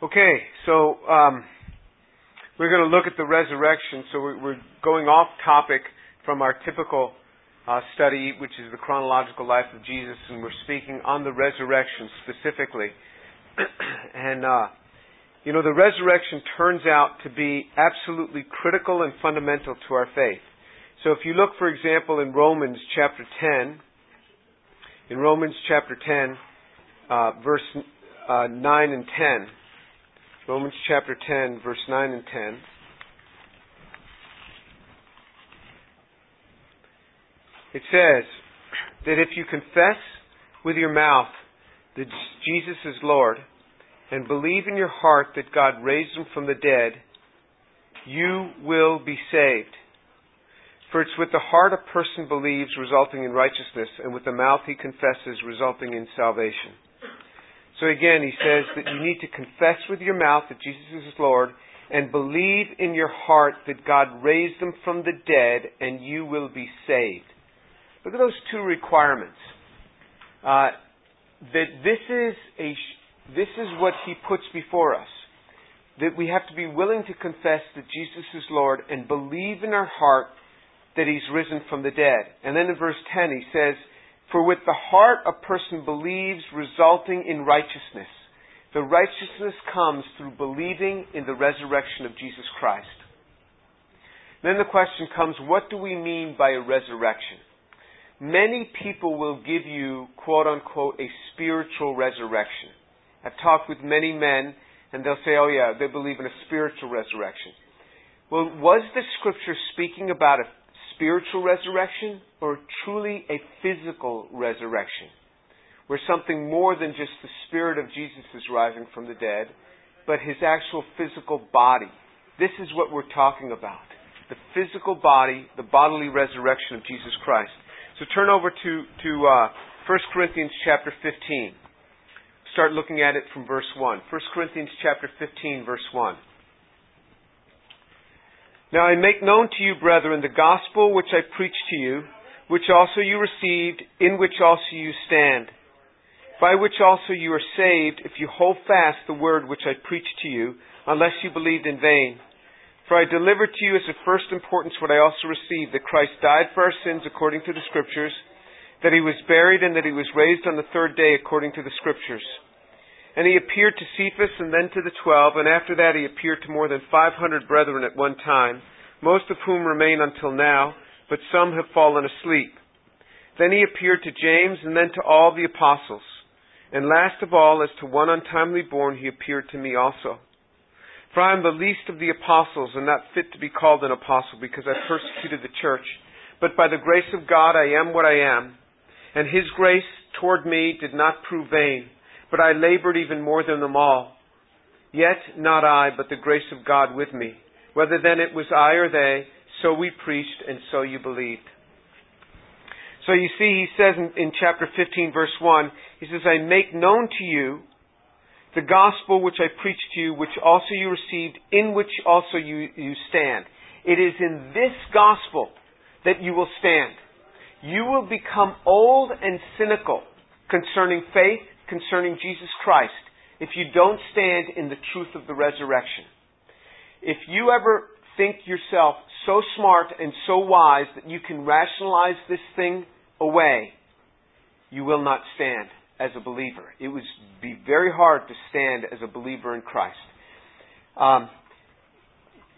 Okay, so um, we're going to look at the resurrection. So we're going off topic from our typical uh, study, which is the chronological life of Jesus, and we're speaking on the resurrection specifically. and uh, you know, the resurrection turns out to be absolutely critical and fundamental to our faith. So if you look, for example, in Romans chapter 10, in Romans chapter 10, uh, verse uh, 9 and 10, Romans chapter 10, verse 9 and 10. It says that if you confess with your mouth that Jesus is Lord and believe in your heart that God raised him from the dead, you will be saved. For it's with the heart a person believes, resulting in righteousness, and with the mouth he confesses, resulting in salvation. So again, he says that you need to confess with your mouth that Jesus is Lord and believe in your heart that God raised him from the dead, and you will be saved. Look at those two requirements. Uh, that this is a this is what he puts before us. That we have to be willing to confess that Jesus is Lord and believe in our heart that he's risen from the dead. And then in verse 10 he says, For with the heart a person believes, resulting in righteousness. The righteousness comes through believing in the resurrection of Jesus Christ. Then the question comes, what do we mean by a resurrection? Many people will give you, quote unquote, a spiritual resurrection. I've talked with many men, and they'll say, oh yeah, they believe in a spiritual resurrection. Well, was the scripture speaking about a spiritual resurrection or truly a physical resurrection? Where something more than just the spirit of Jesus is rising from the dead, but his actual physical body. This is what we're talking about. The physical body, the bodily resurrection of Jesus Christ. So turn over to, to uh, 1 Corinthians chapter 15. Start looking at it from verse 1. 1 Corinthians chapter 15, verse 1. Now I make known to you, brethren, the gospel which I preached to you, which also you received, in which also you stand, by which also you are saved, if you hold fast the word which I preached to you, unless you believed in vain. For I delivered to you as of first importance what I also received, that Christ died for our sins according to the Scriptures, that he was buried, and that he was raised on the third day according to the Scriptures. And he appeared to Cephas and then to the twelve, and after that he appeared to more than five hundred brethren at one time, most of whom remain until now, but some have fallen asleep. Then he appeared to James and then to all the apostles. And last of all, as to one untimely born, he appeared to me also. For I am the least of the apostles and not fit to be called an apostle because I persecuted the church. But by the grace of God I am what I am. And his grace toward me did not prove vain, but I labored even more than them all. Yet not I, but the grace of God with me. Whether then it was I or they, so we preached and so you believed. So you see, he says in, in chapter 15 verse 1, he says, I make known to you the gospel which I preached to you, which also you received, in which also you, you stand. It is in this gospel that you will stand. You will become old and cynical concerning faith, concerning Jesus Christ, if you don't stand in the truth of the resurrection. If you ever think yourself so smart and so wise that you can rationalize this thing away, you will not stand as a believer. It would be very hard to stand as a believer in Christ. Um,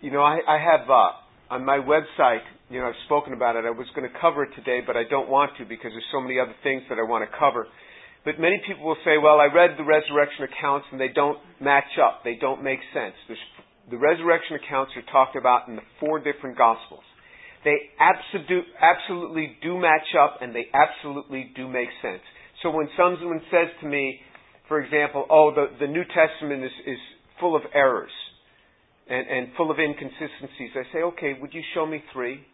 you know, I, I have uh, on my website. You know, I've spoken about it. I was going to cover it today, but I don't want to because there's so many other things that I want to cover. But many people will say, "Well, I read the resurrection accounts and they don't match up. They don't make sense." The resurrection accounts are talked about in the four different gospels. They absolute, absolutely do match up and they absolutely do make sense. So when someone says to me, for example, oh, the, the New Testament is, is full of errors and, and full of inconsistencies, I say, okay, would you show me three?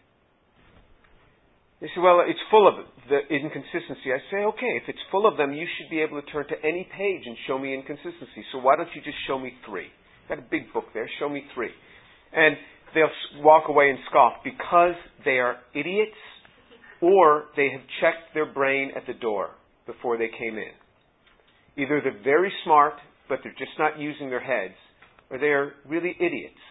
They say, well, it's full of the inconsistency. I say, okay, if it's full of them, you should be able to turn to any page and show me inconsistency. So why don't you just show me three? Got a big book there. Show me three. And they'll walk away and scoff because they are idiots or they have checked their brain at the door before they came in. Either they're very smart but they're just not using their heads, or they are really idiots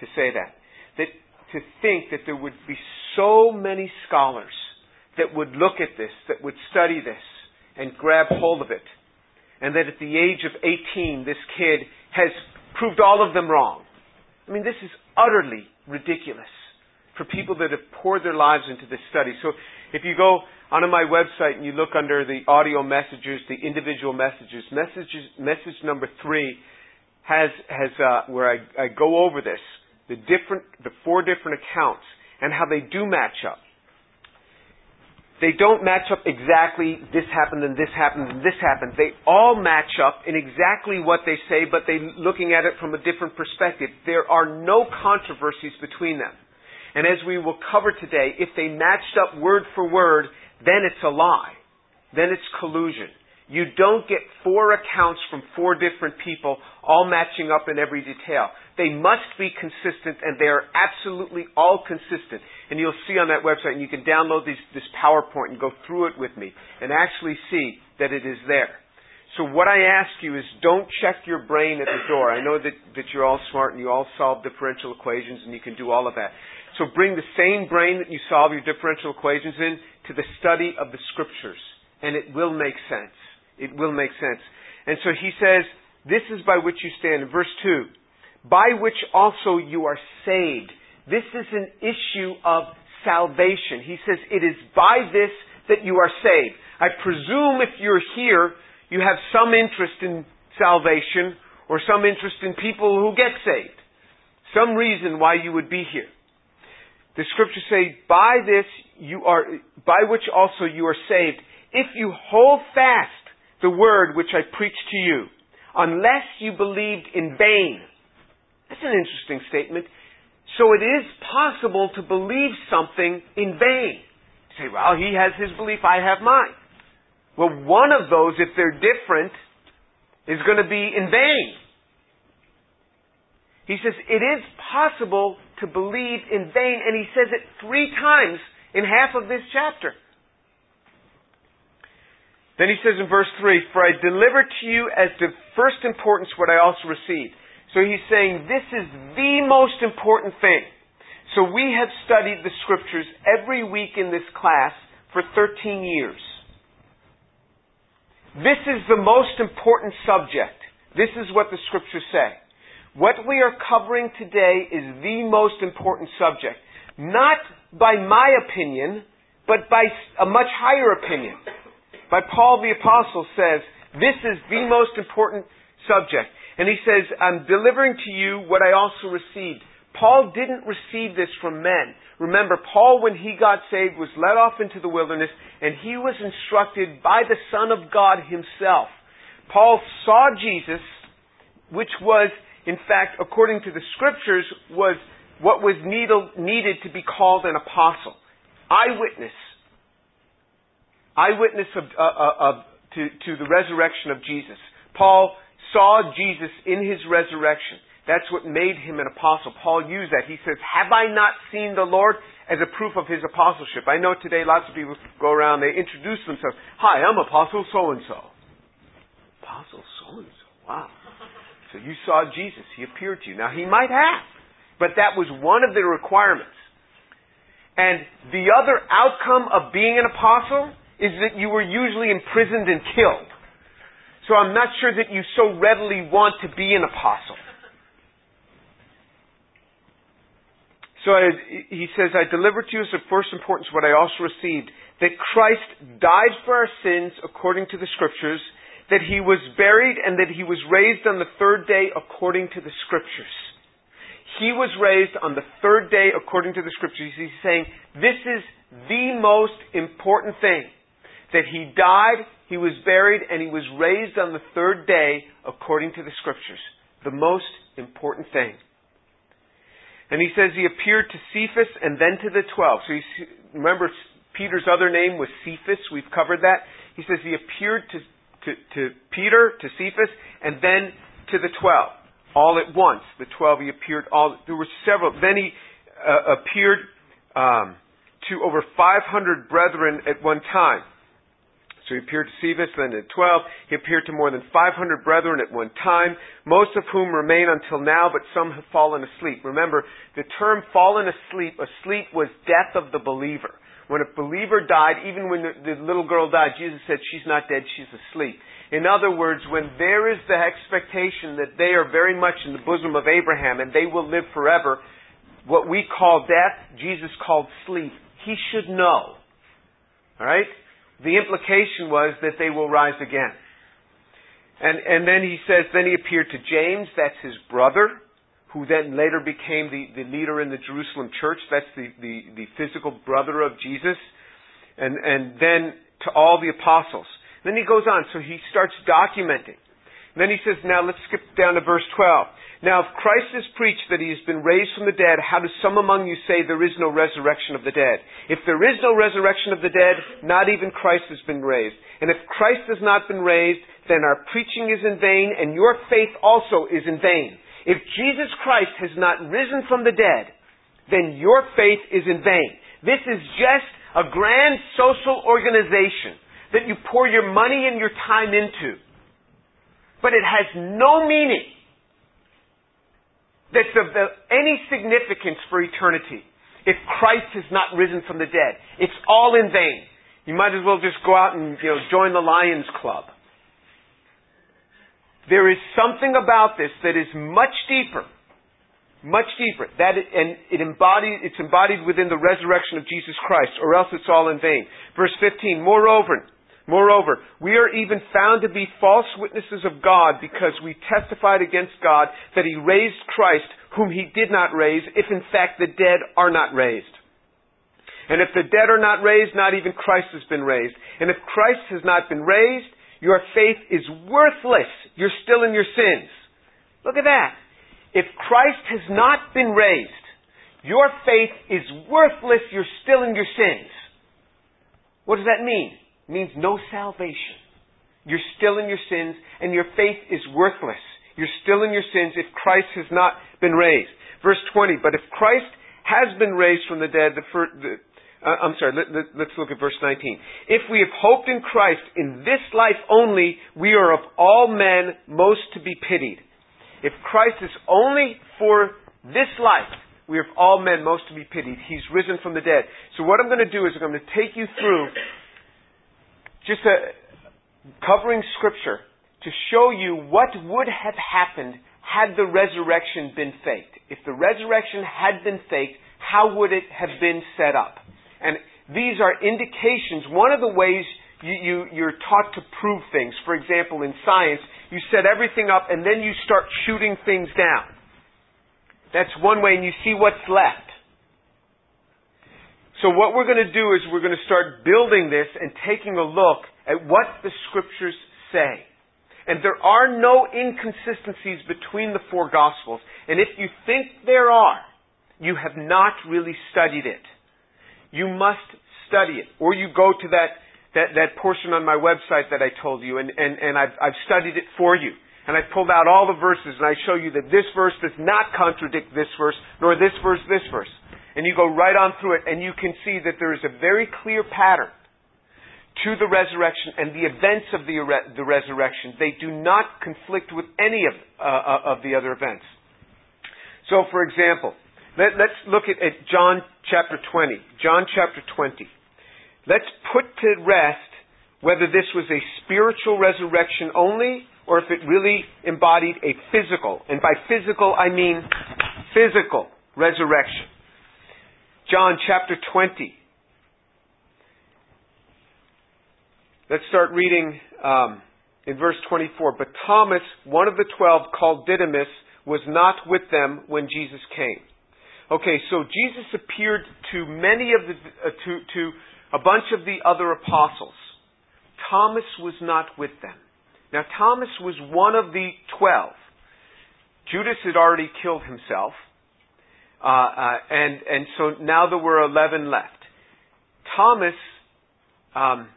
to say that. That to think that there would be so many scholars that would look at this, that would study this, and grab hold of it, and that at the age of 18, this kid has proved all of them wrong. I mean, this is utterly ridiculous for people that have poured their lives into this study. So if you go onto my website and you look under the audio messages, the individual messages, messages message number three has, has uh, where I, I go over this, the different, the four different accounts and how they do match up. They don't match up exactly this happened and this happened and this happened. They all match up in exactly what they say, but they're looking at it from a different perspective. There are no controversies between them. And as we will cover today, if they matched up word for word, then it's a lie. Then it's collusion. You don't get four accounts from four different people all matching up in every detail. They must be consistent and they are absolutely all consistent. And you'll see on that website and you can download these, this PowerPoint and go through it with me and actually see that it is there. So what I ask you is don't check your brain at the door. I know that, that you're all smart and you all solve differential equations and you can do all of that. So bring the same brain that you solve your differential equations in to the study of the scriptures. And it will make sense. It will make sense. And so he says, this is by which you stand. In verse 2, by which also you are saved. This is an issue of salvation. He says, it is by this that you are saved. I presume if you're here, you have some interest in salvation or some interest in people who get saved. Some reason why you would be here. The scriptures say, by this you are, by which also you are saved, if you hold fast the word which I preached to you, unless you believed in vain. That's an interesting statement. So it is possible to believe something in vain. You say, well, he has his belief, I have mine. Well, one of those, if they're different, is going to be in vain. He says, it is possible to believe in vain, and he says it three times in half of this chapter. Then he says in verse 3, For I delivered to you as the first importance what I also received. So he's saying this is the most important thing. So we have studied the scriptures every week in this class for 13 years. This is the most important subject. This is what the scriptures say. What we are covering today is the most important subject. Not by my opinion, but by a much higher opinion by Paul the Apostle says, this is the most important subject. And he says, I'm delivering to you what I also received. Paul didn't receive this from men. Remember, Paul, when he got saved, was led off into the wilderness, and he was instructed by the Son of God himself. Paul saw Jesus, which was, in fact, according to the scriptures, was what was needed to be called an apostle. Eyewitness eyewitness of, uh, uh, of, to, to the resurrection of Jesus. Paul saw Jesus in his resurrection. That's what made him an apostle. Paul used that. He says, Have I not seen the Lord as a proof of his apostleship? I know today lots of people go around, they introduce themselves. Hi, I'm Apostle so and so. Apostle so and so. Wow. So you saw Jesus. He appeared to you. Now, he might have, but that was one of the requirements. And the other outcome of being an apostle is that you were usually imprisoned and killed. So I'm not sure that you so readily want to be an apostle. So I, he says, I delivered to you as of first importance what I also received, that Christ died for our sins according to the scriptures, that he was buried and that he was raised on the third day according to the scriptures. He was raised on the third day according to the scriptures. He's saying, this is the most important thing that he died, he was buried, and he was raised on the third day according to the scriptures. The most important thing. And he says he appeared to Cephas and then to the twelve. So remember Peter's other name was Cephas. We've covered that. He says he appeared to, to, to Peter, to Cephas, and then to the twelve. All at once. The twelve he appeared all, there were several. Then he uh, appeared um, to over 500 brethren at one time. So he appeared to Cephas, then to 12. He appeared to more than 500 brethren at one time, most of whom remain until now, but some have fallen asleep. Remember, the term fallen asleep, asleep was death of the believer. When a believer died, even when the, the little girl died, Jesus said, she's not dead, she's asleep. In other words, when there is the expectation that they are very much in the bosom of Abraham and they will live forever, what we call death, Jesus called sleep. He should know. Alright? The implication was that they will rise again. And, and then he says, then he appeared to James, that's his brother, who then later became the, the leader in the Jerusalem church. That's the, the, the physical brother of Jesus. And, and then to all the apostles. Then he goes on, so he starts documenting. Then he says, now let's skip down to verse 12. Now, if Christ has preached that he has been raised from the dead, how do some among you say there is no resurrection of the dead? If there is no resurrection of the dead, not even Christ has been raised. And if Christ has not been raised, then our preaching is in vain, and your faith also is in vain. If Jesus Christ has not risen from the dead, then your faith is in vain. This is just a grand social organization that you pour your money and your time into. But it has no meaning that's of any significance for eternity if Christ has not risen from the dead. It's all in vain. You might as well just go out and you know, join the Lions Club. There is something about this that is much deeper, much deeper. That it, and it embodied, it's embodied within the resurrection of Jesus Christ, or else it's all in vain. Verse 15. Moreover, Moreover, we are even found to be false witnesses of God because we testified against God that He raised Christ, whom He did not raise, if in fact the dead are not raised. And if the dead are not raised, not even Christ has been raised. And if Christ has not been raised, your faith is worthless. You're still in your sins. Look at that. If Christ has not been raised, your faith is worthless. You're still in your sins. What does that mean? Means no salvation. You're still in your sins and your faith is worthless. You're still in your sins if Christ has not been raised. Verse 20, but if Christ has been raised from the dead, the, the uh, I'm sorry, let, us let, look at verse 19. If we have hoped in Christ in this life only, we are of all men most to be pitied. If Christ is only for this life, we are of all men most to be pitied. He's risen from the dead. So what I'm going to do is I'm going to take you through just a, covering scripture to show you what would have happened had the resurrection been faked. If the resurrection had been faked, how would it have been set up? And these are indications. One of the ways you, you, are taught to prove things, for example, in science, you set everything up and then you start shooting things down. That's one way, and you see what's left. So what we're going to do is we're going to start building this and taking a look at what the scriptures say. And there are no inconsistencies between the four gospels. And if you think there are, you have not really studied it. You must study it. Or you go to that, that, that portion on my website that I told you and, and, and I've, I've studied it for you. And I pulled out all the verses and I show you that this verse does not contradict this verse, nor this verse, this verse and you go right on through it, and you can see that there is a very clear pattern to the resurrection and the events of the, the resurrection. They do not conflict with any of, uh, of the other events. So, for example, let, us look at, at John chapter 20. John chapter 20. Let's put to rest whether this was a spiritual resurrection only or if it really embodied a physical, and by physical I mean physical resurrection. John chapter 20. Let's start reading um, in verse 24. But Thomas, one of the twelve, called Didymus, was not with them when Jesus came. Okay, so Jesus appeared to many of the, uh, to, to a bunch of the other apostles. Thomas was not with them. Now, Thomas was one of the twelve. Judas had already killed himself. Uh, uh, and and so now there were eleven left. Thomas, um,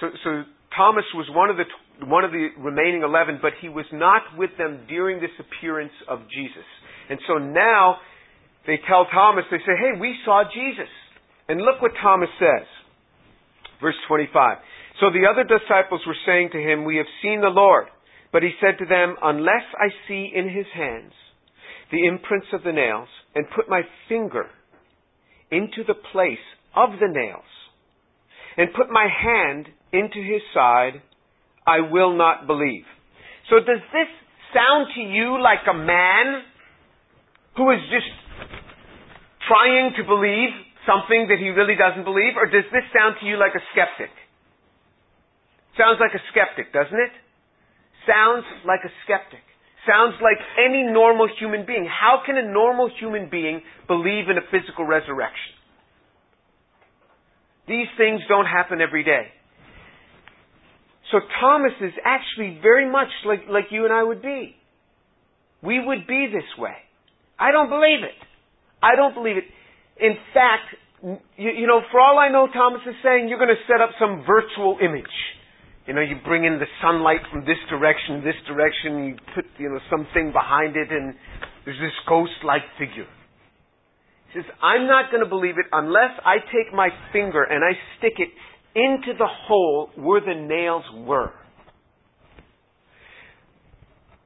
so so Thomas was one of the one of the remaining eleven, but he was not with them during this appearance of Jesus. And so now they tell Thomas, they say, "Hey, we saw Jesus." And look what Thomas says, verse twenty-five. So the other disciples were saying to him, We have seen the Lord. But he said to them, Unless I see in his hands the imprints of the nails, and put my finger into the place of the nails, and put my hand into his side, I will not believe. So does this sound to you like a man who is just trying to believe something that he really doesn't believe, or does this sound to you like a skeptic? Sounds like a skeptic, doesn't it? Sounds like a skeptic. Sounds like any normal human being. How can a normal human being believe in a physical resurrection? These things don't happen every day. So Thomas is actually very much like, like you and I would be. We would be this way. I don't believe it. I don't believe it. In fact, you, you know, for all I know, Thomas is saying you're going to set up some virtual image. You know, you bring in the sunlight from this direction, this direction, you put, you know, something behind it, and there's this ghost-like figure. He says, I'm not going to believe it unless I take my finger and I stick it into the hole where the nails were.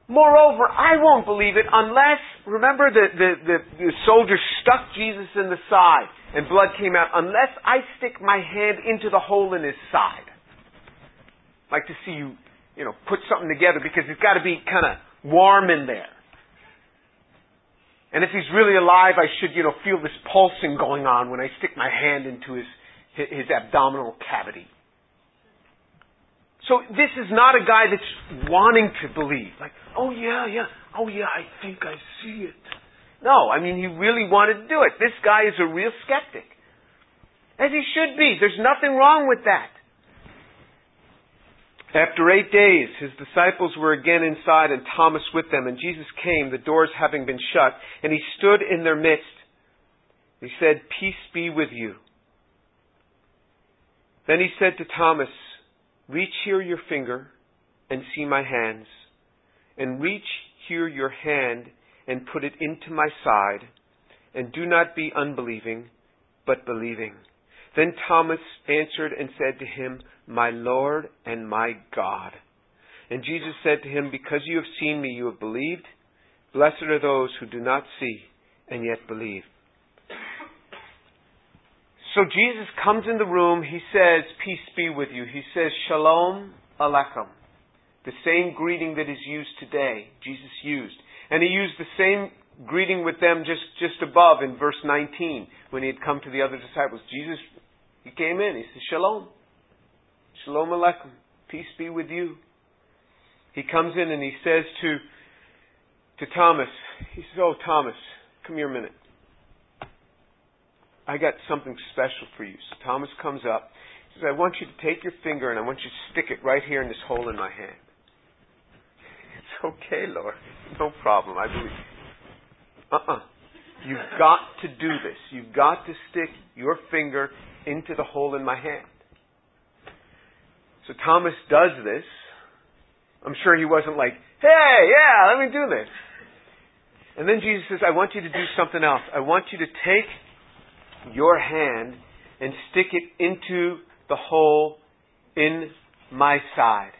Moreover, I won't believe it unless, remember the, the, the, the soldier stuck Jesus in the side and blood came out, unless I stick my hand into the hole in his side. Like to see you, you know, put something together because it's got to be kind of warm in there. And if he's really alive, I should, you know, feel this pulsing going on when I stick my hand into his, his abdominal cavity. So this is not a guy that's wanting to believe. Like, oh yeah, yeah, oh yeah, I think I see it. No, I mean, he really wanted to do it. This guy is a real skeptic. As he should be. There's nothing wrong with that. After eight days, his disciples were again inside and Thomas with them, and Jesus came, the doors having been shut, and he stood in their midst. He said, Peace be with you. Then he said to Thomas, Reach here your finger and see my hands, and reach here your hand and put it into my side, and do not be unbelieving, but believing. Then Thomas answered and said to him, My Lord and my God. And Jesus said to him, Because you have seen me, you have believed. Blessed are those who do not see and yet believe. So Jesus comes in the room. He says, Peace be with you. He says, Shalom Aleichem. The same greeting that is used today, Jesus used. And he used the same greeting with them just, just above in verse 19 when he had come to the other disciples. Jesus, he came in. He said, Shalom. Shalom Aleichem. Peace be with you. He comes in and he says to, to Thomas, he says, Oh, Thomas, come here a minute. I got something special for you. So Thomas comes up. He says, I want you to take your finger and I want you to stick it right here in this hole in my hand. It's okay, Lord. No problem. I believe. Uh-uh. You've got to do this. You've got to stick your finger into the hole in my hand. So Thomas does this. I'm sure he wasn't like, hey, yeah, let me do this. And then Jesus says, I want you to do something else. I want you to take your hand and stick it into the hole in my side.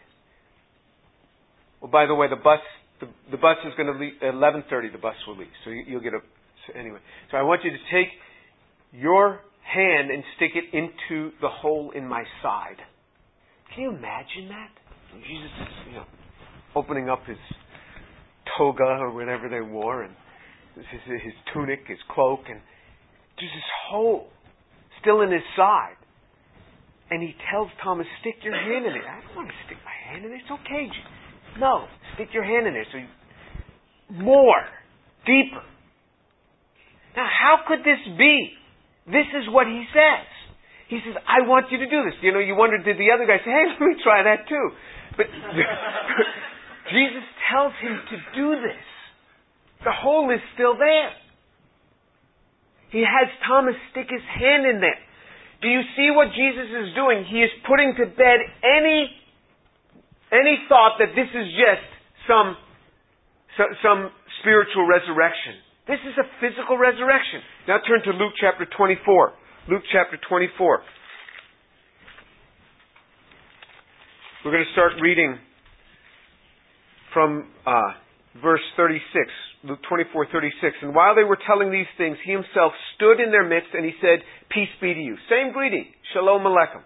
Well, by the way, the bus the, the bus is going to leave at 11:30. The bus will leave, so you, you'll get a so anyway. So I want you to take your hand and stick it into the hole in my side. Can you imagine that? Jesus is, you know, opening up his toga or whatever they wore, and his, his tunic, his cloak, and there's this hole still in his side. And he tells Thomas, stick your hand in it. I don't want to stick my hand in it. It's okay. No, stick your hand in there. So you, more, deeper. Now, how could this be? This is what he says. He says, I want you to do this. You know, you wonder, did the other guy say, hey, let me try that too? But Jesus tells him to do this. The hole is still there. He has Thomas stick his hand in there. Do you see what Jesus is doing? He is putting to bed any, any thought that this is just some, some spiritual resurrection. This is a physical resurrection. Now turn to Luke chapter 24. Luke chapter 24. We're going to start reading from uh, verse 36, Luke 24, 36. And while they were telling these things, he himself stood in their midst and he said, Peace be to you. Same greeting, Shalom Aleichem.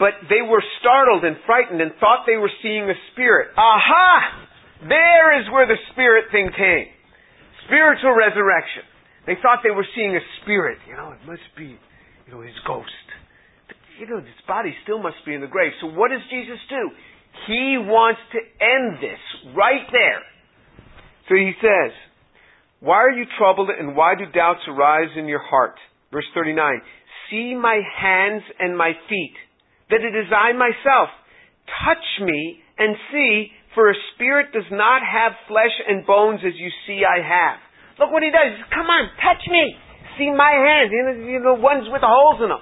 But they were startled and frightened and thought they were seeing a spirit. Aha! There is where the spirit thing came. Spiritual resurrection. They thought they were seeing a spirit. You know, it must be, you know, his ghost. But, you know, his body still must be in the grave. So what does Jesus do? He wants to end this right there. So he says, Why are you troubled and why do doubts arise in your heart? Verse 39. See my hands and my feet, that it is I myself. Touch me and see, for a spirit does not have flesh and bones as you see I have. Look what he does. Come on, touch me. See my hands, know, the ones with the holes in them.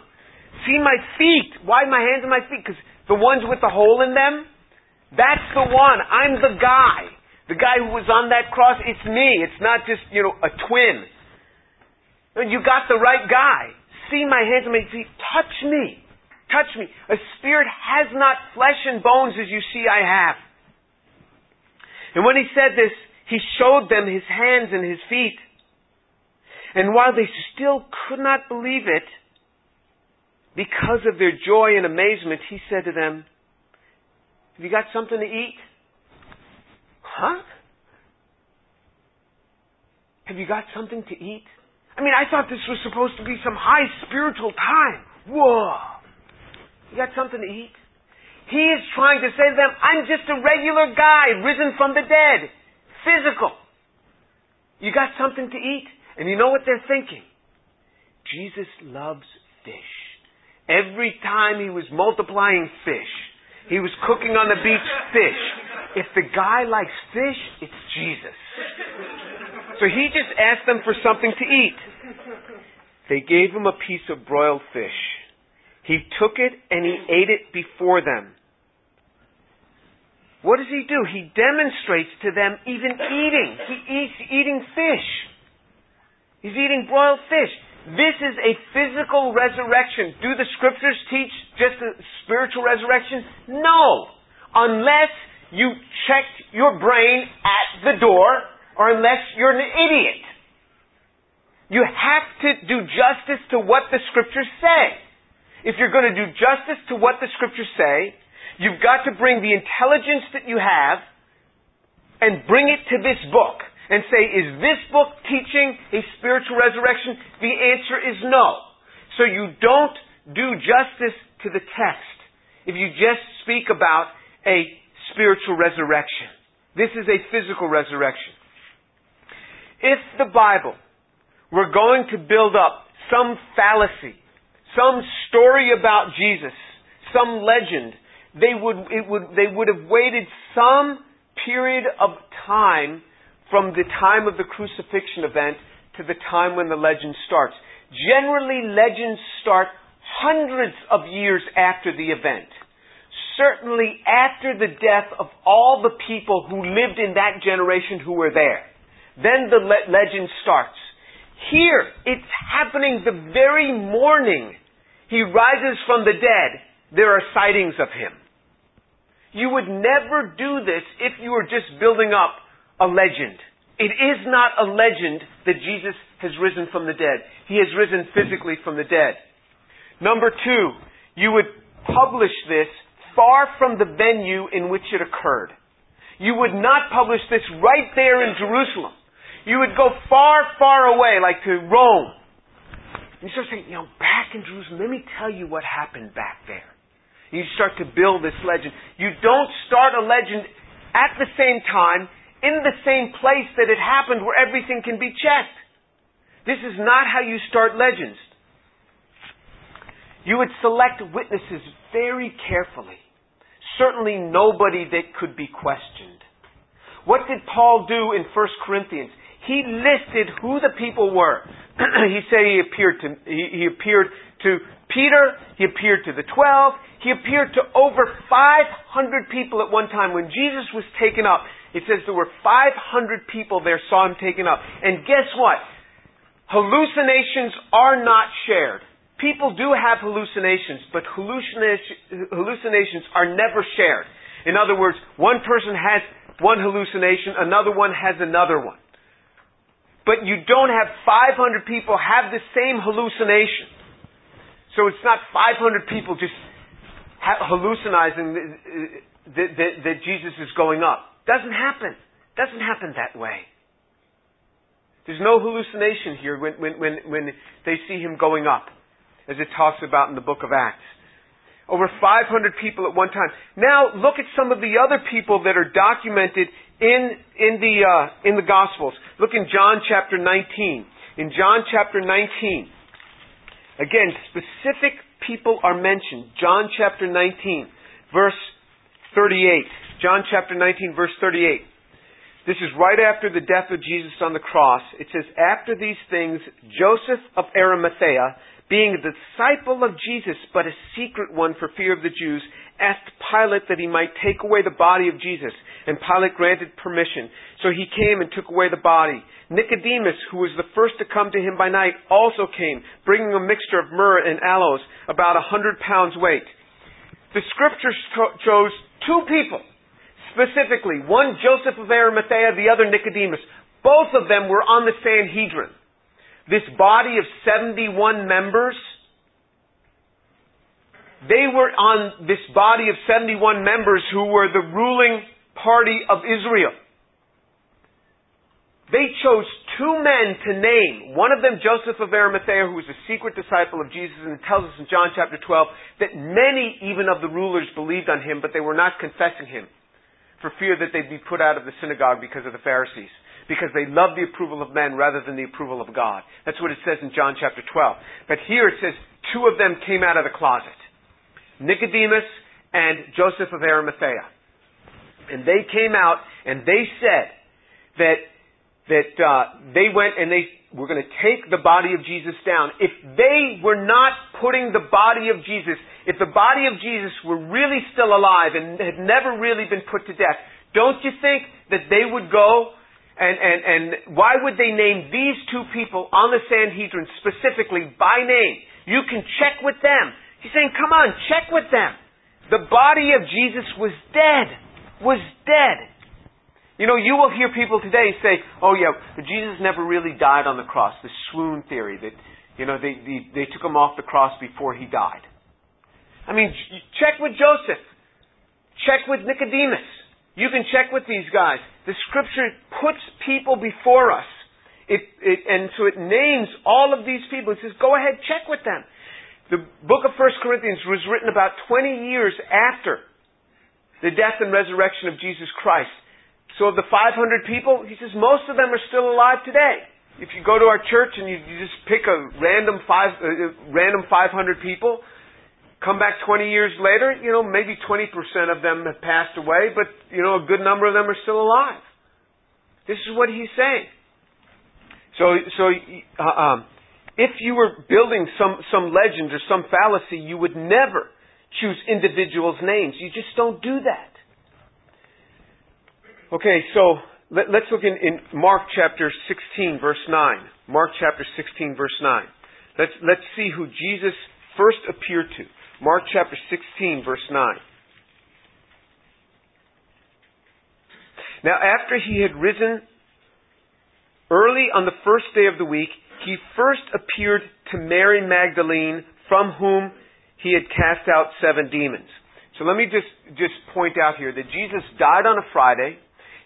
See my feet. Why my hands and my feet? Because the ones with the hole in them, that's the one. I'm the guy. The guy who was on that cross, it's me. It's not just, you know, a twin. You got the right guy. See my hands and my feet. Touch me. Touch me. A spirit has not flesh and bones as you see I have. And when he said this, he showed them his hands and his feet. And while they still could not believe it, because of their joy and amazement, he said to them, have you got something to eat? Huh? Have you got something to eat? I mean, I thought this was supposed to be some high spiritual time. Whoa. You got something to eat? He is trying to say to them, I'm just a regular guy risen from the dead. Physical. You got something to eat? And you know what they're thinking? Jesus loves fish. Every time he was multiplying fish, he was cooking on the beach fish. If the guy likes fish, it's Jesus. So he just asked them for something to eat. They gave him a piece of broiled fish. He took it and he ate it before them. What does he do? He demonstrates to them even eating. He eats eating fish. He's eating broiled fish. This is a physical resurrection. Do the scriptures teach just a spiritual resurrection? No. Unless you checked your brain at the door or unless you're an idiot. You have to do justice to what the scriptures say. If you're going to do justice to what the scriptures say, you've got to bring the intelligence that you have and bring it to this book and say, is this book teaching a spiritual resurrection? The answer is no. So you don't do justice to the text if you just speak about a spiritual resurrection. This is a physical resurrection. If the Bible were going to build up some fallacy, some story about Jesus, some legend, they would, it would, they would have waited some period of time from the time of the crucifixion event to the time when the legend starts. Generally, legends start hundreds of years after the event. Certainly after the death of all the people who lived in that generation who were there. Then the le- legend starts. Here, it's happening the very morning he rises from the dead. There are sightings of him. You would never do this if you were just building up a legend. It is not a legend that Jesus has risen from the dead. He has risen physically from the dead. Number two, you would publish this far from the venue in which it occurred. You would not publish this right there in Jerusalem. You would go far, far away, like to Rome. You start saying, you know, back in Jerusalem, let me tell you what happened back there. You start to build this legend. You don't start a legend at the same time in the same place that it happened where everything can be checked. This is not how you start legends. You would select witnesses very carefully. Certainly nobody that could be questioned. What did Paul do in 1 Corinthians? He listed who the people were. he said he appeared to he, he appeared to Peter, he appeared to the 12, he appeared to over 500 people at one time when Jesus was taken up. It says there were 500 people there saw him taken up. And guess what? Hallucinations are not shared. People do have hallucinations, but hallucinations are never shared. In other words, one person has one hallucination, another one has another one. But you don't have 500 people have the same hallucination. So it's not 500 people just hallucinizing that, that, that Jesus is going up. Doesn't happen. Doesn't happen that way. There's no hallucination here when, when, when, when they see him going up as it talks about in the book of Acts. Over 500 people at one time. Now look at some of the other people that are documented in, in, the, uh, in the Gospels. Look in John chapter 19. In John chapter 19, again, specific people are mentioned. John chapter 19, verse 38. John chapter 19, verse 38. This is right after the death of Jesus on the cross. It says, After these things, Joseph of Arimathea, being a disciple of Jesus, but a secret one for fear of the Jews, asked Pilate that he might take away the body of Jesus. And Pilate granted permission. So he came and took away the body. Nicodemus, who was the first to come to him by night, also came, bringing a mixture of myrrh and aloes, about a hundred pounds weight. The scriptures chose two people, specifically. One Joseph of Arimathea, the other Nicodemus. Both of them were on the Sanhedrin this body of 71 members, they were on this body of 71 members who were the ruling party of Israel. They chose two men to name. One of them, Joseph of Arimathea, who was a secret disciple of Jesus, and it tells us in John chapter 12 that many even of the rulers believed on him, but they were not confessing him for fear that they'd be put out of the synagogue because of the Pharisees because they love the approval of men rather than the approval of God. That's what it says in John chapter 12. But here it says two of them came out of the closet. Nicodemus and Joseph of Arimathea. And they came out and they said that that uh, they went and they were going to take the body of Jesus down. If they were not putting the body of Jesus, if the body of Jesus were really still alive and had never really been put to death, don't you think that they would go and, and, and why would they name these two people on the Sanhedrin specifically by name? You can check with them. He's saying, come on, check with them. The body of Jesus was dead. Was dead. You know, you will hear people today say, oh yeah, Jesus never really died on the cross. The swoon theory that, you know, they, they, they took him off the cross before he died. I mean, check with Joseph. Check with Nicodemus. You can check with these guys. The scripture puts people before us. It, it, and so it names all of these people. It says, go ahead, check with them. The book of 1 Corinthians was written about 20 years after the death and resurrection of Jesus Christ. So of the 500 people, he says most of them are still alive today. If you go to our church and you, you just pick a random five, uh, random 500 people, Come back 20 years later, you know, maybe 20% of them have passed away, but, you know, a good number of them are still alive. This is what he's saying. So, so, uh, um, if you were building some, some legend or some fallacy, you would never choose individuals' names. You just don't do that. Okay, so let, us look in, in Mark chapter 16, verse 9. Mark chapter 16, verse 9. Let's, let's see who Jesus first appeared to. Mark chapter 16, verse 9. Now, after he had risen early on the first day of the week, he first appeared to Mary Magdalene, from whom he had cast out seven demons. So let me just, just point out here that Jesus died on a Friday.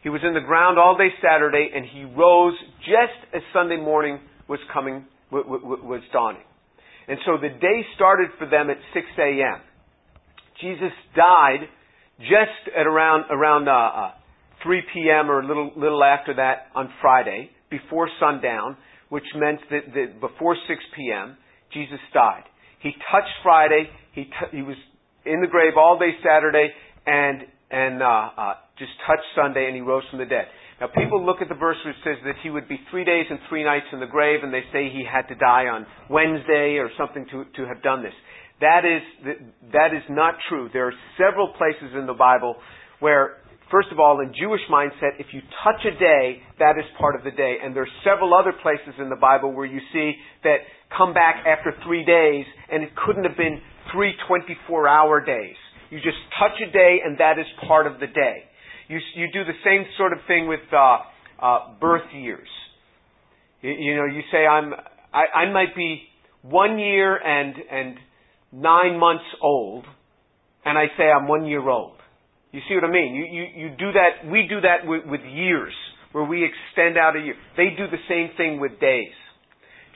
He was in the ground all day Saturday, and he rose just as Sunday morning was coming, was dawning. And so the day started for them at 6 a.m. Jesus died just at around around uh, uh, 3 p.m. or a little little after that on Friday, before sundown, which meant that, that before 6 p.m. Jesus died. He touched Friday. He t- he was in the grave all day Saturday, and and uh, uh, just touched Sunday, and he rose from the dead. Now, people look at the verse which says that he would be three days and three nights in the grave, and they say he had to die on Wednesday or something to, to have done this. That is, that is not true. There are several places in the Bible where First of all, in Jewish mindset, if you touch a day, that is part of the day. And there are several other places in the Bible where you see that come back after three days, and it couldn't have been three 24 hour days. You just touch a day, and that is part of the day. You, you do the same sort of thing with uh, uh, birth years. You, you know, you say, I'm, I, I might be one year and, and nine months old, and I say I'm one year old. You see what I mean? You, you, you do that, we do that with, with years, where we extend out a year. They do the same thing with days.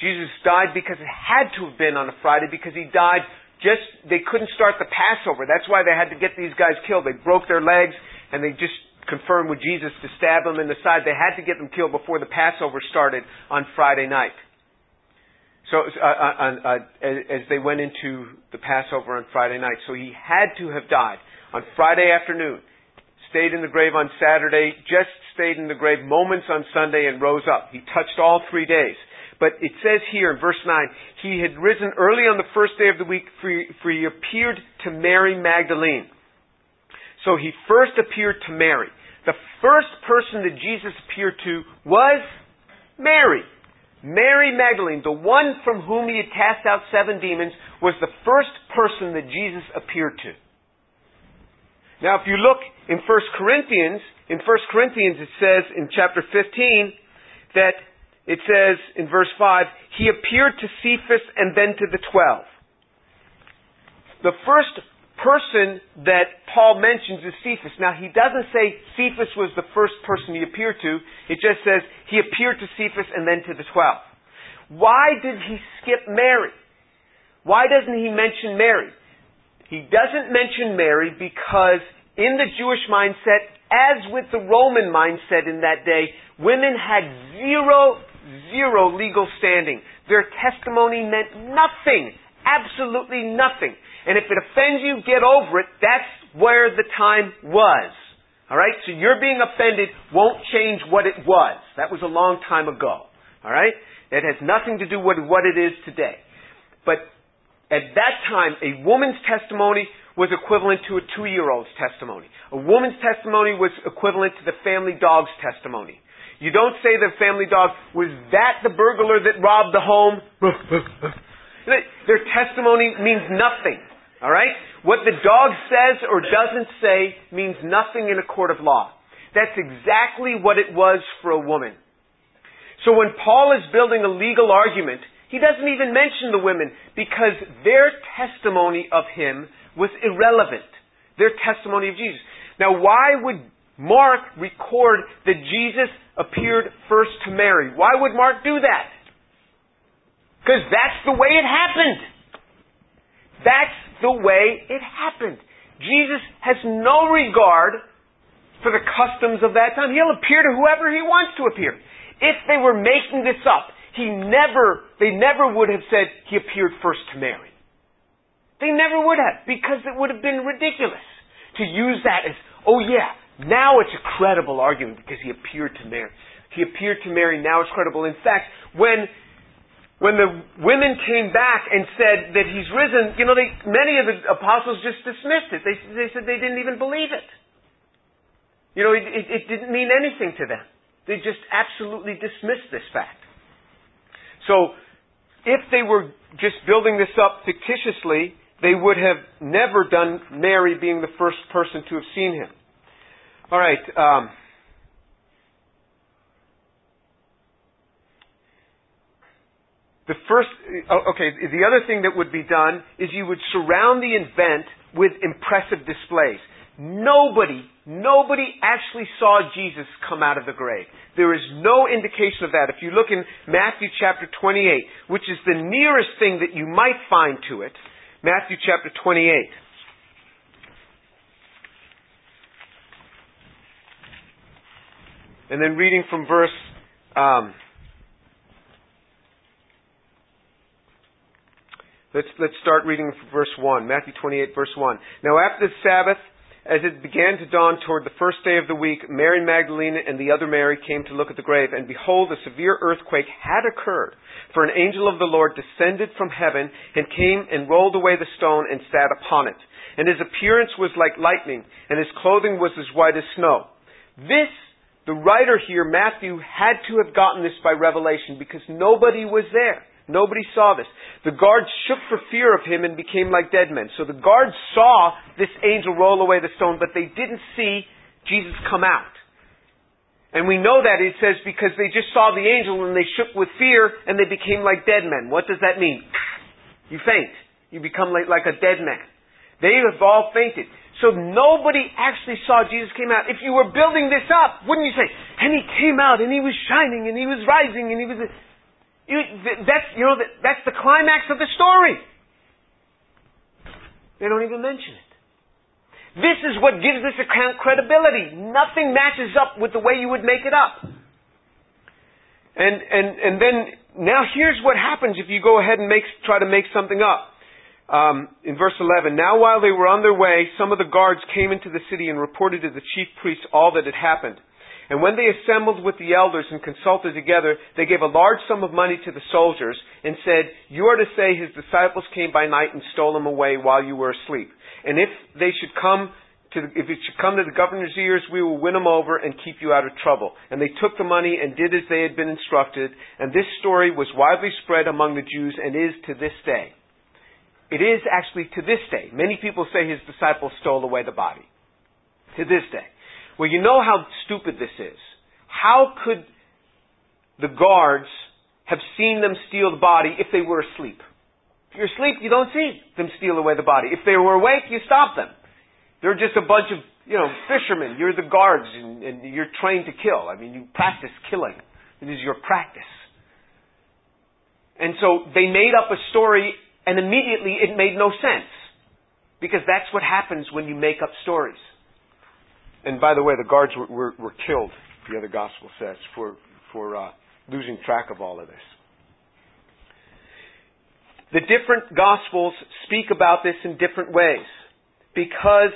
Jesus died because it had to have been on a Friday because he died just, they couldn't start the Passover. That's why they had to get these guys killed. They broke their legs and they just confirmed with Jesus to stab them in the side. They had to get them killed before the Passover started on Friday night. So, uh, uh, uh, as they went into the Passover on Friday night. So he had to have died on Friday afternoon, stayed in the grave on Saturday, just stayed in the grave moments on Sunday and rose up. He touched all three days. But it says here in verse 9, he had risen early on the first day of the week, for he appeared to Mary Magdalene. So he first appeared to Mary. The first person that Jesus appeared to was Mary. Mary Magdalene, the one from whom he had cast out seven demons, was the first person that Jesus appeared to. Now, if you look in 1 Corinthians, in 1 Corinthians it says in chapter 15 that it says in verse 5, he appeared to Cephas and then to the twelve. The first person that Paul mentions is Cephas. Now, he doesn't say Cephas was the first person he appeared to. It just says he appeared to Cephas and then to the twelve. Why did he skip Mary? Why doesn't he mention Mary? He doesn't mention Mary because in the Jewish mindset, as with the Roman mindset in that day, women had zero, zero legal standing. Their testimony meant nothing. Absolutely nothing. And if it offends you, get over it. That's where the time was. Alright? So your being offended won't change what it was. That was a long time ago. Alright? It has nothing to do with what it is today. But at that time, a woman's testimony was equivalent to a two-year-old's testimony. A woman's testimony was equivalent to the family dog's testimony. You don't say the family dog, was that the burglar that robbed the home? Their testimony means nothing. Alright? What the dog says or doesn't say means nothing in a court of law. That's exactly what it was for a woman. So when Paul is building a legal argument, he doesn't even mention the women because their testimony of him was irrelevant. Their testimony of Jesus. Now, why would Mark record that Jesus appeared first to Mary? Why would Mark do that? Because that's the way it happened. That's the way it happened. Jesus has no regard for the customs of that time. He'll appear to whoever he wants to appear. If they were making this up, he never, they never would have said he appeared first to Mary. They never would have, because it would have been ridiculous to use that as, oh yeah, now it's a credible argument because he appeared to Mary. He appeared to Mary, now it's credible. In fact, when when the women came back and said that he's risen, you know, they, many of the apostles just dismissed it. They, they said they didn't even believe it. You know, it, it, it didn't mean anything to them. They just absolutely dismissed this fact. So, if they were just building this up fictitiously, they would have never done Mary being the first person to have seen him. All right. Um, the first, oh, okay, the other thing that would be done is you would surround the event with impressive displays. Nobody, nobody actually saw Jesus come out of the grave. There is no indication of that. If you look in Matthew chapter 28, which is the nearest thing that you might find to it, Matthew chapter 28. And then reading from verse um, Let's, let's start reading verse 1. Matthew 28, verse 1. Now after the Sabbath, as it began to dawn toward the first day of the week, Mary Magdalene and the other Mary came to look at the grave, and behold, a severe earthquake had occurred. For an angel of the Lord descended from heaven and came and rolled away the stone and sat upon it. and his appearance was like lightning, and his clothing was as white as snow. This, the writer here, Matthew, had to have gotten this by revelation because nobody was there. Nobody saw this. The guards shook for fear of him and became like dead men. So the guards saw this angel roll away the stone, but they didn't see Jesus come out. And we know that it says because they just saw the angel and they shook with fear and they became like dead men. What does that mean? You faint. You become like, like a dead man. They have all fainted. So nobody actually saw Jesus came out. If you were building this up, wouldn't you say, and he came out and he was shining and he was rising and he was, you, that's, you know, that's the climax of the story. They don't even mention it. This is what gives this account credibility. Nothing matches up with the way you would make it up. And, and, and then, now here's what happens if you go ahead and make, try to make something up um, in verse 11, now while they were on their way, some of the guards came into the city and reported to the chief priests all that had happened. And when they assembled with the elders and consulted together, they gave a large sum of money to the soldiers and said, You are to say his disciples came by night and stole him away while you were asleep. And if they should come to the, if it should come to the governor's ears, we will win him over and keep you out of trouble. And they took the money and did as they had been instructed. And this story was widely spread among the Jews and is to this day. It is actually to this day. Many people say his disciples stole away the body. To this day. Well, you know how stupid this is. How could the guards have seen them steal the body if they were asleep? If you're asleep, you don't see them steal away the body. If they were awake, you stop them. They're just a bunch of, you know, fishermen. You're the guards and, and you're trained to kill. I mean, you practice killing. It is your practice. And so they made up a story and immediately it made no sense. Because that's what happens when you make up stories. And by the way, the guards were, were, were killed, the other gospel says, for, for uh, losing track of all of this. The different gospels speak about this in different ways. Because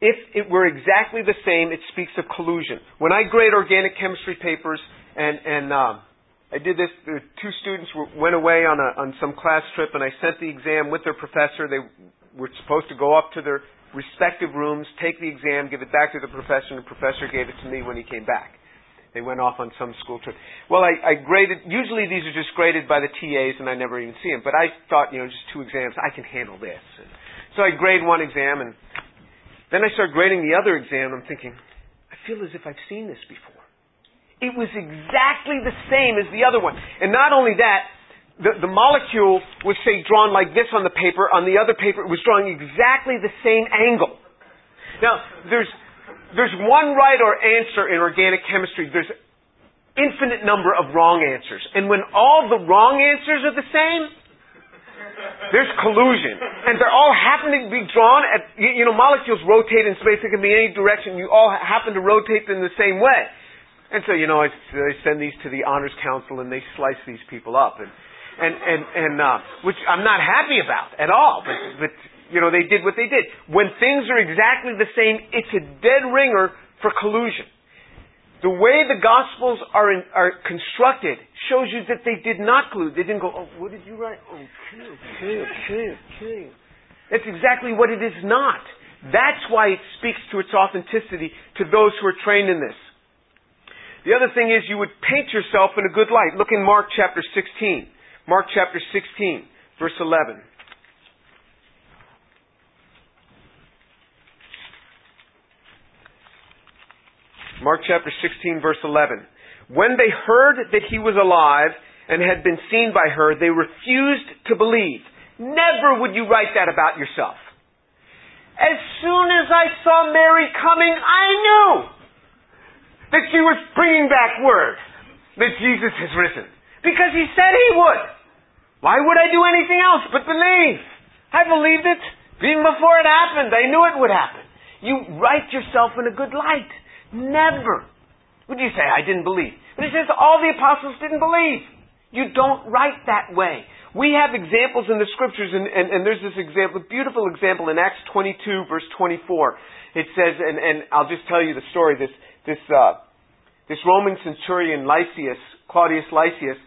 if it were exactly the same, it speaks of collusion. When I grade organic chemistry papers and, and um, I did this. two students went away on a, on some class trip, and I sent the exam with their professor. They were supposed to go up to their respective rooms, take the exam, give it back to the professor, and the professor gave it to me when he came back. They went off on some school trip. Well, I, I graded. Usually these are just graded by the TAs, and I never even see them. But I thought, you know, just two exams, I can handle this. And so I grade one exam, and then I start grading the other exam. I'm thinking, I feel as if I've seen this before. It was exactly the same as the other one. And not only that, the, the molecule was, say, drawn like this on the paper. On the other paper, it was drawing exactly the same angle. Now, there's, there's one right or answer in organic chemistry. There's infinite number of wrong answers. And when all the wrong answers are the same, there's collusion. And they're all happening to be drawn at, you know, molecules rotate in space. It can be any direction. You all happen to rotate in the same way. And so, you know, I, I send these to the honors council and they slice these people up. And, and, and, and, uh, which I'm not happy about at all. But, but, you know, they did what they did. When things are exactly the same, it's a dead ringer for collusion. The way the Gospels are, in, are constructed shows you that they did not collude. They didn't go, oh, what did you write? Okay, okay, okay, okay. That's exactly what it is not. That's why it speaks to its authenticity to those who are trained in this. The other thing is you would paint yourself in a good light. Look in Mark chapter 16. Mark chapter 16, verse 11. Mark chapter 16, verse 11. When they heard that he was alive and had been seen by her, they refused to believe. Never would you write that about yourself. As soon as I saw Mary coming, I knew that she was bringing back word that Jesus has risen. Because he said he would. Why would I do anything else but believe? I believed it even before it happened. I knew it would happen. You write yourself in a good light. Never would you say, I didn't believe. But he says all the apostles didn't believe. You don't write that way. We have examples in the scriptures, and, and, and there's this example, a beautiful example in Acts 22, verse 24. It says, and, and I'll just tell you the story. This this, uh, this Roman centurion Lysias, Claudius Lysias,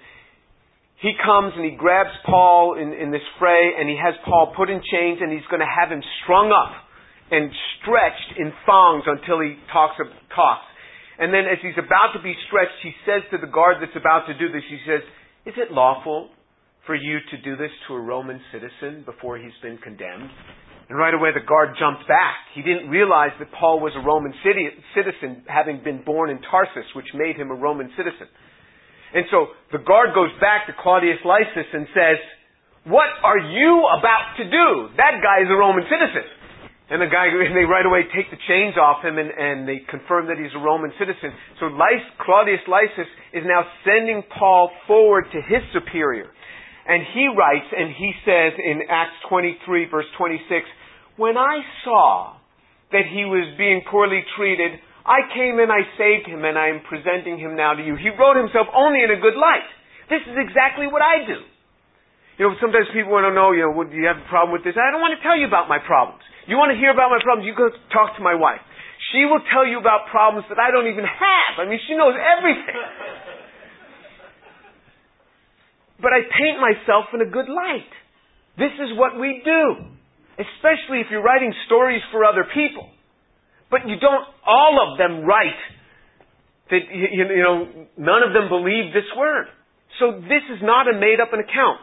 he comes and he grabs Paul in, in this fray and he has Paul put in chains and he's going to have him strung up and stretched in thongs until he talks, talks. And then as he's about to be stretched, he says to the guard that's about to do this, he says, Is it lawful for you to do this to a Roman citizen before he's been condemned? And right away the guard jumped back. He didn't realize that Paul was a Roman citizen, having been born in Tarsus, which made him a Roman citizen. And so the guard goes back to Claudius Lysias and says, What are you about to do? That guy is a Roman citizen. And the guy, and they right away take the chains off him and, and they confirm that he's a Roman citizen. So Lys, Claudius Lysias is now sending Paul forward to his superior. And he writes, and he says in Acts 23 verse 26, When I saw that he was being poorly treated, I came and I saved him and I am presenting him now to you. He wrote himself only in a good light. This is exactly what I do. You know, sometimes people want to know, you know, do you have a problem with this? I don't want to tell you about my problems. You want to hear about my problems? You go talk to my wife. She will tell you about problems that I don't even have. I mean, she knows everything. but I paint myself in a good light. This is what we do. Especially if you're writing stories for other people. But you don't all of them write that, you, you know, none of them believe this word. So this is not a made up account.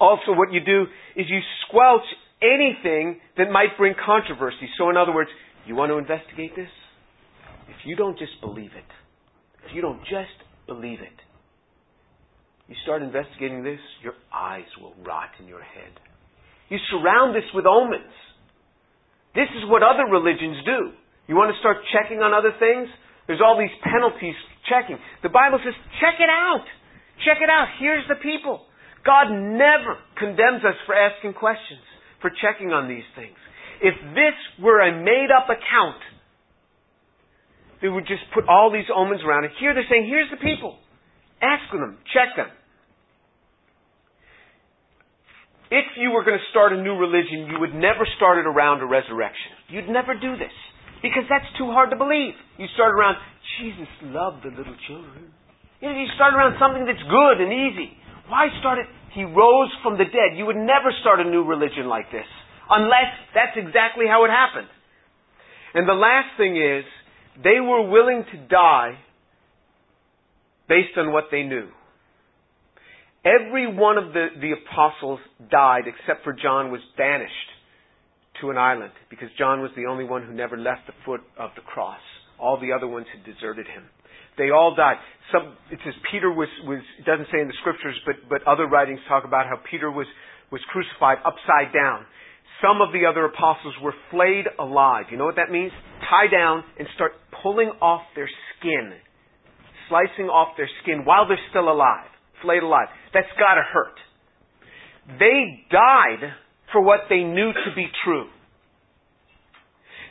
Also, what you do is you squelch anything that might bring controversy. So, in other words, you want to investigate this? If you don't just believe it, if you don't just believe it, you start investigating this, your eyes will rot in your head. You surround this with omens. This is what other religions do. You want to start checking on other things? There's all these penalties checking. The Bible says, check it out. Check it out. Here's the people. God never condemns us for asking questions, for checking on these things. If this were a made up account, they would just put all these omens around it. Here they're saying, here's the people. Ask them, check them. If you were going to start a new religion, you would never start it around a resurrection. You'd never do this. Because that's too hard to believe. You start around, Jesus loved the little children. You, know, you start around something that's good and easy. Why start it? He rose from the dead. You would never start a new religion like this. Unless that's exactly how it happened. And the last thing is, they were willing to die based on what they knew. Every one of the, the apostles died except for John was banished to an island because John was the only one who never left the foot of the cross. All the other ones had deserted him. They all died. Some, it says Peter was, was, it doesn't say in the scriptures, but, but other writings talk about how Peter was, was crucified upside down. Some of the other apostles were flayed alive. You know what that means? Tie down and start pulling off their skin slicing off their skin while they're still alive, flayed alive. That's gotta hurt. They died for what they knew to be true.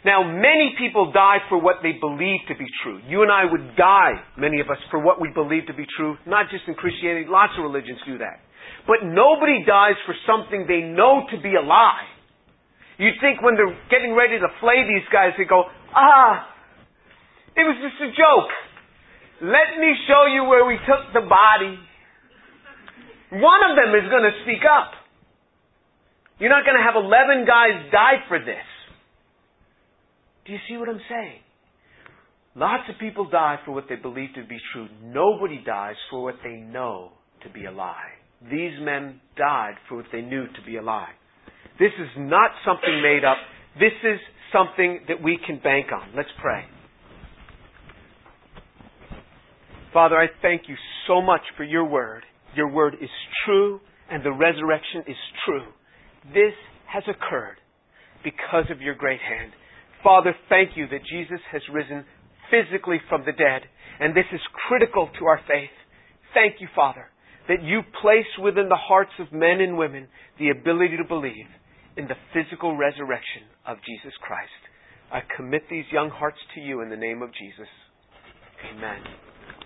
Now, many people die for what they believe to be true. You and I would die, many of us, for what we believe to be true, not just in Christianity, lots of religions do that. But nobody dies for something they know to be a lie. You'd think when they're getting ready to flay these guys, they go, ah, it was just a joke. Let me show you where we took the body. One of them is going to speak up. You're not going to have 11 guys die for this. Do you see what I'm saying? Lots of people die for what they believe to be true. Nobody dies for what they know to be a lie. These men died for what they knew to be a lie. This is not something made up. This is something that we can bank on. Let's pray. Father, I thank you so much for your word. Your word is true and the resurrection is true. This has occurred because of your great hand. Father, thank you that Jesus has risen physically from the dead, and this is critical to our faith. Thank you, Father, that you place within the hearts of men and women the ability to believe in the physical resurrection of Jesus Christ. I commit these young hearts to you in the name of Jesus. Amen.